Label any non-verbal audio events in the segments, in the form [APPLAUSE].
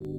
Well,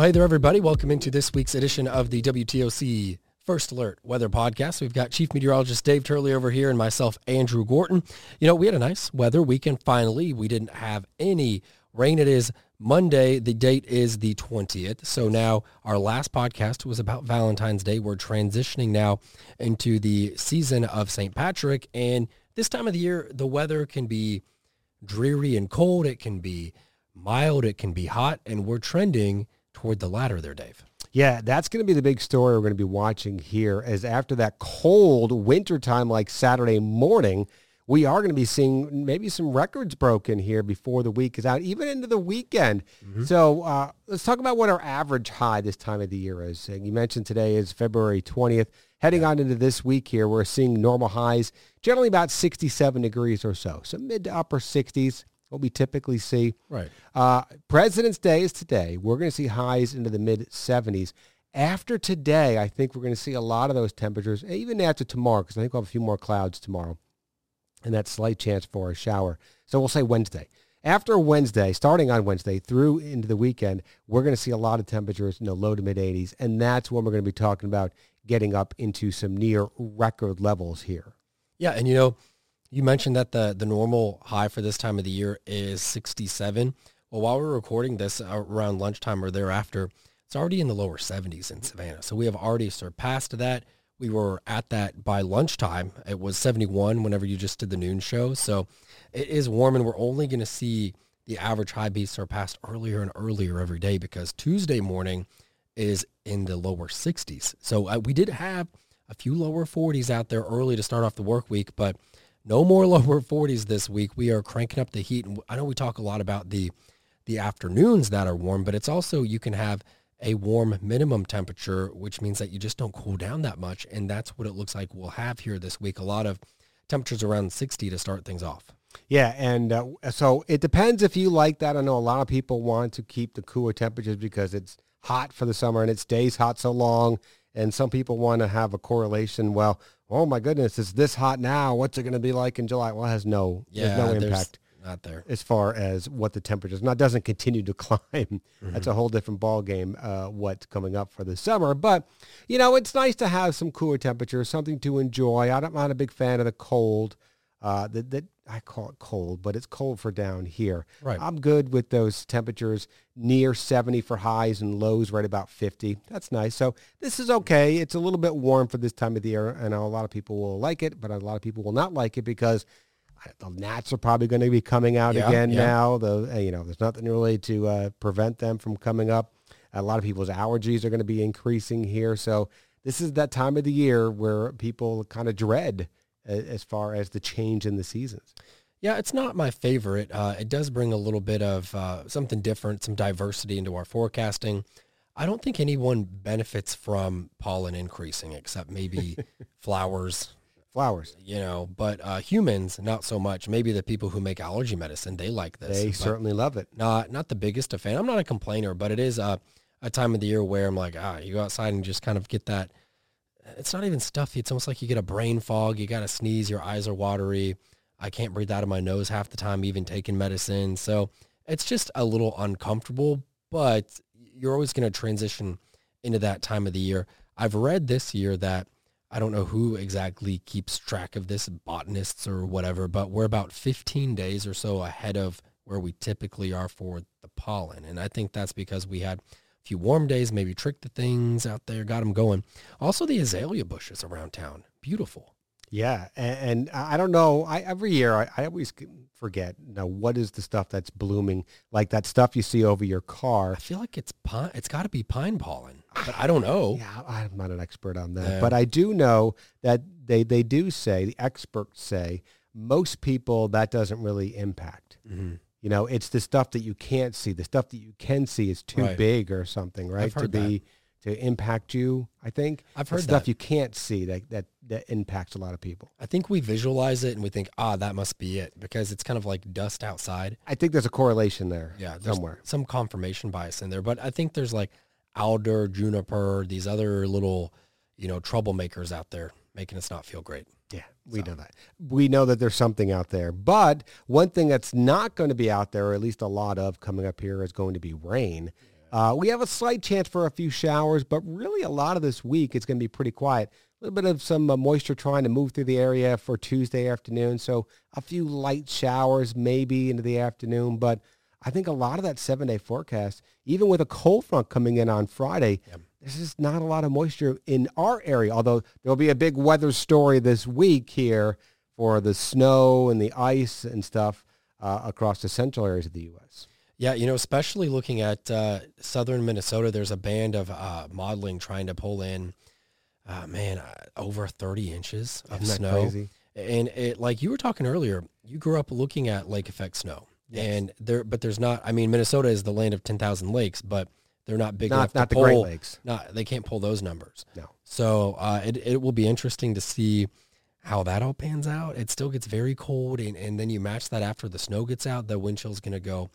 hey there, everybody. Welcome into this week's edition of the WTOC First Alert Weather Podcast. We've got Chief Meteorologist Dave Turley over here and myself, Andrew Gorton. You know, we had a nice weather weekend finally. We didn't have any rain. It is Monday. The date is the 20th. So now our last podcast was about Valentine's Day. We're transitioning now into the season of St. Patrick. And this time of the year, the weather can be dreary and cold. It can be mild. It can be hot. And we're trending toward the latter there, Dave. Yeah, that's going to be the big story we're going to be watching here as after that cold wintertime like Saturday morning, we are going to be seeing maybe some records broken here before the week is out, even into the weekend. Mm-hmm. So uh, let's talk about what our average high this time of the year is. And You mentioned today is February 20th. Heading on into this week here, we're seeing normal highs, generally about 67 degrees or so. So mid to upper 60s what we typically see. Right. Uh, President's Day is today. We're going to see highs into the mid 70s. After today, I think we're going to see a lot of those temperatures, even after tomorrow, because I think we'll have a few more clouds tomorrow and that slight chance for a shower. So we'll say Wednesday. After Wednesday, starting on Wednesday through into the weekend, we're going to see a lot of temperatures in the low to mid 80s, and that's when we're going to be talking about getting up into some near record levels here. Yeah, and you know, you mentioned that the, the normal high for this time of the year is 67. Well, while we're recording this uh, around lunchtime or thereafter, it's already in the lower 70s in Savannah. So we have already surpassed that. We were at that by lunchtime. It was 71 whenever you just did the noon show. So it is warm and we're only going to see the average high be surpassed earlier and earlier every day because Tuesday morning is in the lower 60s. So uh, we did have a few lower 40s out there early to start off the work week, but no more [LAUGHS] lower 40s this week. We are cranking up the heat. And I know we talk a lot about the the afternoons that are warm, but it's also you can have a warm minimum temperature, which means that you just don't cool down that much. And that's what it looks like we'll have here this week. A lot of temperatures around 60 to start things off. Yeah, and uh, so it depends if you like that. I know a lot of people want to keep the cooler temperatures because it's hot for the summer and it stays hot so long. And some people want to have a correlation. Well, oh my goodness, it's this hot now. What's it going to be like in July? Well, it has no, yeah, no impact. Not there as far as what the temperature is. Not doesn't continue to [LAUGHS] climb. Mm-hmm. That's a whole different ball game. Uh, what's coming up for the summer? But you know, it's nice to have some cooler temperatures, something to enjoy. I'm not a big fan of the cold. Uh, that, that I call it cold, but it's cold for down here. Right. I'm good with those temperatures near 70 for highs and lows right about 50. That's nice. So this is okay. It's a little bit warm for this time of the year. I know a lot of people will like it, but a lot of people will not like it because the gnats are probably going to be coming out yeah, again yeah. now. The you know, there's nothing really to uh, prevent them from coming up. A lot of people's allergies are going to be increasing here. So this is that time of the year where people kind of dread as far as the change in the seasons. Yeah, it's not my favorite. Uh, it does bring a little bit of uh, something different, some diversity into our forecasting. I don't think anyone benefits from pollen increasing except maybe [LAUGHS] flowers. Flowers. You know, but uh, humans, not so much. Maybe the people who make allergy medicine, they like this. They certainly love it. Not not the biggest of fan. I'm not a complainer, but it is a, a time of the year where I'm like, ah, you go outside and just kind of get that – it's not even stuffy. It's almost like you get a brain fog. You got to sneeze. Your eyes are watery. I can't breathe out of my nose half the time, even taking medicine. So it's just a little uncomfortable, but you're always going to transition into that time of the year. I've read this year that I don't know who exactly keeps track of this, botanists or whatever, but we're about 15 days or so ahead of where we typically are for the pollen. And I think that's because we had a few warm days, maybe tricked the things out there, got them going. Also the azalea bushes around town, beautiful. Yeah, and, and I don't know. I every year I, I always forget. Now, what is the stuff that's blooming? Like that stuff you see over your car. I feel like it's pine. It's got to be pine pollen, but I don't know. Yeah, I'm not an expert on that, yeah. but I do know that they they do say the experts say most people that doesn't really impact. Mm-hmm. You know, it's the stuff that you can't see. The stuff that you can see is too right. big or something, right? to be that. to impact you. I think I've heard the stuff that. you can't see that, that that impacts a lot of people. I think we visualize it and we think, ah, that must be it because it's kind of like dust outside. I think there's a correlation there. Yeah, somewhere some confirmation bias in there, but I think there's like alder, juniper, these other little, you know, troublemakers out there making us not feel great. Yeah. We So. know that. We know that there's something out there. But one thing that's not going to be out there, or at least a lot of coming up here, is going to be rain. Uh, we have a slight chance for a few showers, but really a lot of this week it's going to be pretty quiet. A little bit of some uh, moisture trying to move through the area for Tuesday afternoon. So a few light showers maybe into the afternoon. But I think a lot of that seven-day forecast, even with a cold front coming in on Friday, there's just not a lot of moisture in our area. Although there'll be a big weather story this week here for the snow and the ice and stuff uh, across the central areas of the U.S. Yeah, you know, especially looking at uh, southern Minnesota, there's a band of uh, modeling trying to pull in, uh, man, uh, over 30 inches of Isn't snow. And it, like you were talking earlier, you grew up looking at lake effect snow, and there, but there's not. I mean, Minnesota is the land of 10,000 lakes, but they're not big Not enough not to the Great. Lakes. Not they can't pull those numbers. No. So uh, it it will be interesting to see how that all pans out. It still gets very cold, and, and then you match that after the snow gets out. The wind chill is going to go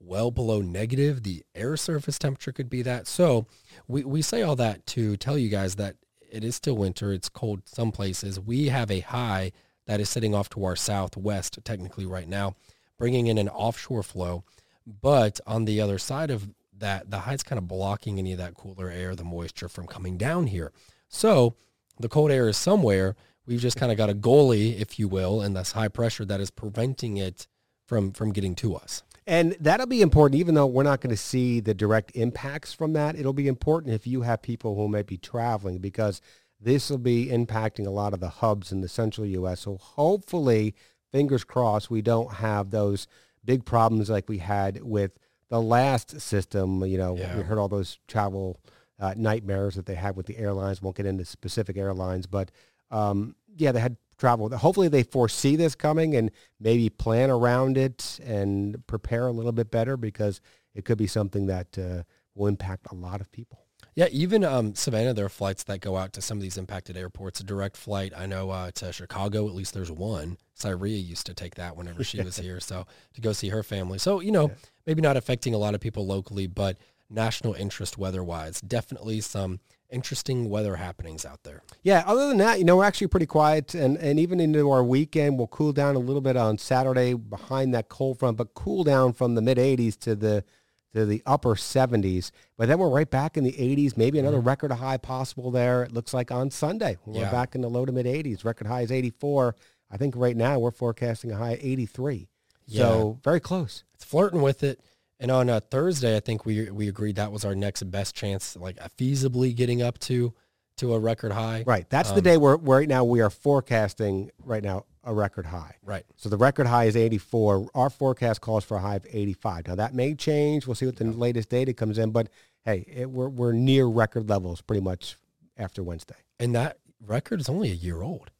well below negative. The air surface temperature could be that. So we, we say all that to tell you guys that it is still winter. It's cold some places. We have a high that is sitting off to our southwest technically right now, bringing in an offshore flow. But on the other side of that, the high's kind of blocking any of that cooler air, the moisture from coming down here. So the cold air is somewhere. We've just kind of got a goalie, if you will, and this high pressure that is preventing it from from getting to us. And that'll be important, even though we're not going to see the direct impacts from that. It'll be important if you have people who might be traveling because this will be impacting a lot of the hubs in the central U.S. So hopefully, fingers crossed, we don't have those big problems like we had with the last system. You know, Yeah. we heard all those travel uh, nightmares that they had with the airlines. Won't get into specific airlines, but um, yeah, they had travel. Hopefully, they foresee this coming and maybe plan around it and prepare a little bit better because it could be something that uh, will impact a lot of people. Yeah, even um, Savannah, there are flights that go out to some of these impacted airports. A direct flight, I know, uh, to Chicago, at least there's one. Syria used to take that whenever she was [LAUGHS] here, so to go see her family. So, you know, maybe not affecting a lot of people locally, but national interest weather-wise, definitely some interesting weather happenings out there. Yeah, other than that, you know, we're actually pretty quiet and, and even into our weekend, we'll cool down a little bit on Saturday behind that cold front, but cool down from the mid 80s to the to the upper 70s. But then we're right back in the 80s, maybe another record high possible there. It looks like on Sunday. We're Yeah. back in the low to mid 80s. Record high is 84. I think right now we're forecasting a high of 83. So very close. It's flirting with it. And on uh, Thursday, I think we we agreed that was our next best chance, like feasibly getting up to to a record high. Right. That's the Um, day where, where right now we are forecasting right now a record high. Right. So the record high is 84. Our forecast calls for a high of 85. Now that may change. We'll see what the latest data comes in. But hey, it, we're, we're near record levels pretty much after Wednesday. And that record is only a year old,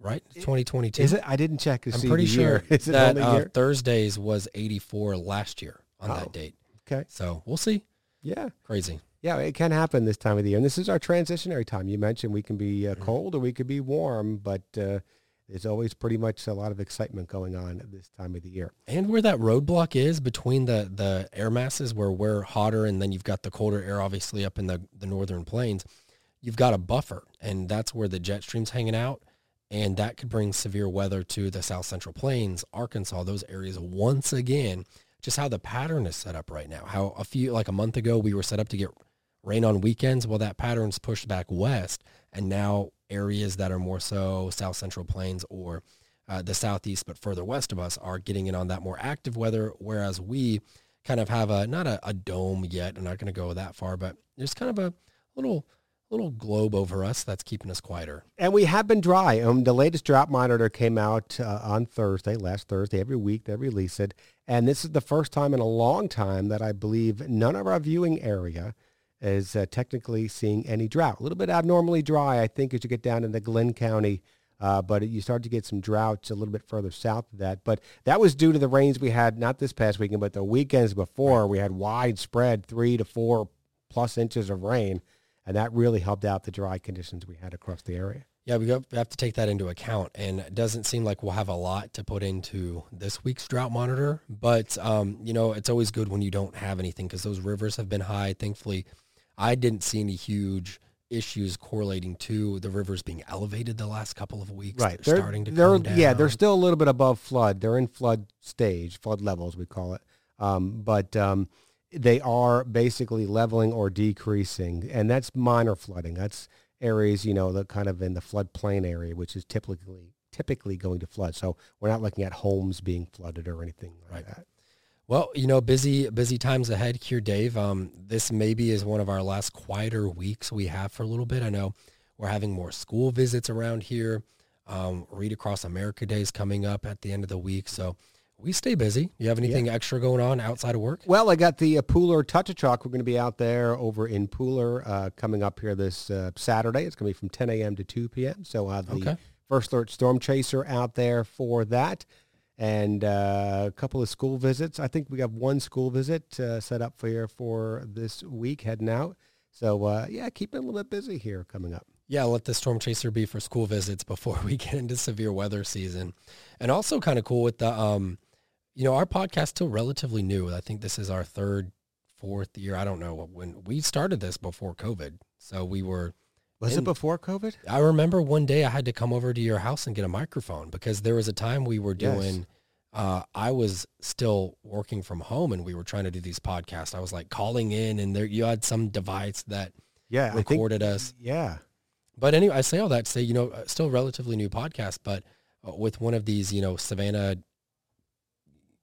right? 2022. Is it? I didn't check I'm pretty sure year. [LAUGHS] Is it that only uh? Thursdays was 84 last year on Oh. that date. Okay. So we'll see. Yeah. Crazy. Yeah, it can happen this time of the year. And this is our transitionary time. You mentioned we can be uh, Mm-hmm. cold or we could be warm, but uh, there's always pretty much a lot of excitement going on at this time of the year. And where that roadblock is between the, the air masses where we're hotter and then you've got the colder air obviously up in the, the northern plains, you've got a buffer and that's where the jet stream's hanging out. And that could bring severe weather to the south central plains, Arkansas, those areas once again. Just how the pattern is set up right now. How a few, like a month ago, we were set up to get rain on weekends. Well, that pattern's pushed back west. And now areas that are more so south central plains or uh, the southeast, but further west of us are getting in on that more active weather. Whereas we kind of have a, not a, a dome yet. I'm not going to go that far, but there's kind of a little, little globe over us that's keeping us quieter. And we have been dry. Um, the latest drought monitor came out uh, on Thursday, last Thursday. Every week they release it. And this is the first time in a long time that I believe none of our viewing area is uh, technically seeing any drought. A little bit abnormally dry, I think, as you get down into Glynn County. Uh, but you start to get some droughts a little bit further south of that. But that was due to the rains we had, not this past weekend, but the weekends before. We had widespread three to four plus inches of rain. And that really helped out the dry conditions we had across the area. Yeah, we have to take that into account, and it doesn't seem like we'll have a lot to put into this week's drought monitor. But um, you know, it's always good when you don't have anything because those rivers have been high. Thankfully, I didn't see any huge issues correlating to the rivers being elevated the last couple of weeks. Right. They're, They're, starting to they're come down. yeah, they're still a little bit above flood. They're in flood stage, flood levels we call it. Um, but um, they are basically leveling or decreasing, and that's minor flooding. That's areas you know that kind of in the floodplain area, which is typically typically going to flood. So we're not looking at homes being flooded or anything like Right. that. Well, you know, busy busy times ahead here, Dave. Um, this maybe is one of our last quieter weeks we have for a little bit. I know we're having more school visits around here. Um, Read Across America Day is coming up at the end of the week, so we stay busy. You have anything extra going on outside of work? Well, I got the uh, Pooler Touch a Truck. We're going to be out there over in Pooler uh, coming up here this uh, Saturday. It's going to be from 10 a.m. to 2 p.m. So have the Okay. First Alert Storm Chaser out there for that. And uh, a couple of school visits. I think we have one school visit uh, set up for here for this week heading out. So uh, yeah, keeping a little bit busy here coming up. Yeah, let the storm chaser be for school visits before [LAUGHS] we get into severe weather season. And also kind of cool with the, um, you know, our podcast still relatively new. I think this is our third, fourth year. I don't know when we started this before COVID. So we were, Was it before COVID? I remember one day I had to come over to your house and get a microphone because there was a time we were Yes. doing, uh, I was still working from home and we were trying to do these podcasts. I was like calling in and there you had some device that Yeah, I think. recorded us. Yeah, But anyway, I say all that to say, you know, uh, still relatively new podcast, but uh, with one of these, you know, Savannah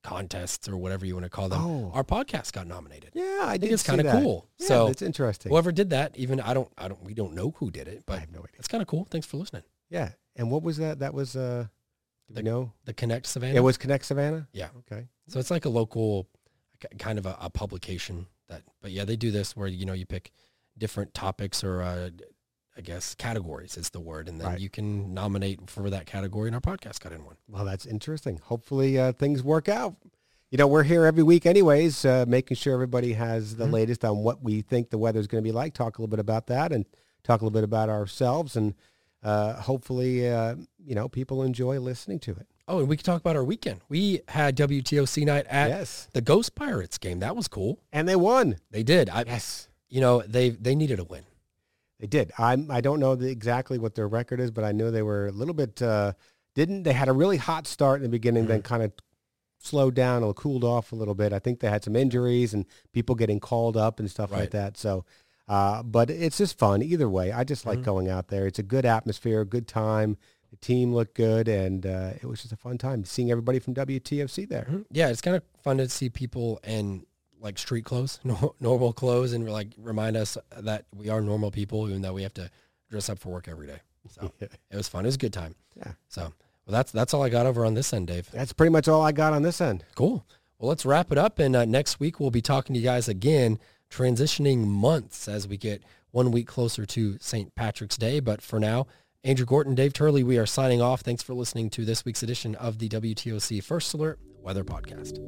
contests or whatever you want to call them, Oh. our podcast got nominated. yeah, I, I did think it's kind of cool. Yeah, so it's interesting. whoever did that, even I don't, I don't, we don't know who did it, but I have no idea. it's kind of cool. Thanks for listening. Yeah, and what was that? That was uh, do we know? The Connect Savannah. It was Connect Savannah. Yeah. Okay. So it's like a local, kind of a, a publication that, but yeah, they do this where, you know, you pick different topics or, uh, I guess categories is the word. And then Right. you can nominate for that category and our podcast got in one. Well, that's interesting. Hopefully uh, things work out. You know, we're here every week anyways, uh, making sure everybody has the Mhm. latest on what we think the weather's going to be like, talk a little bit about that and talk a little bit about ourselves. And uh, hopefully, uh, you know, people enjoy listening to it. Oh, and we can talk about our weekend. We had WTOC night at yes. the Ghost Pirates game. That was cool. And they won. They did. I, Yes. you know, they they needed a win. They did. I'm, I don't know the, exactly what their record is, but I know they were a little bit, uh, didn't, they had a really hot start in the beginning, then kind of slowed down or cooled off a little bit. I think they had some injuries and people getting called up and stuff like that. So, uh, but it's just fun either way. I just like Mhm. going out there. It's a good atmosphere, good time. The team looked good, and uh, it was just a fun time seeing everybody from WTOC there. Mhm. Yeah, it's kind of fun to see people in like street clothes, [LAUGHS] nor- normal clothes, and like remind us that we are normal people, even though we have to dress up for work every day. So [LAUGHS] Yeah. it was fun. It was a good time. Yeah. So well, that's that's all I got over on this end, Dave. That's pretty much all I got on this end. Cool. Well, let's wrap it up. And uh, next week, we'll be talking to you guys again, transitioning months as we get one week closer to St. Patrick's Day. But for now, Andrew Gorton, Dave Turley, we are signing off. Thanks for listening to this week's edition of the WTOC First Alert Weather Podcast.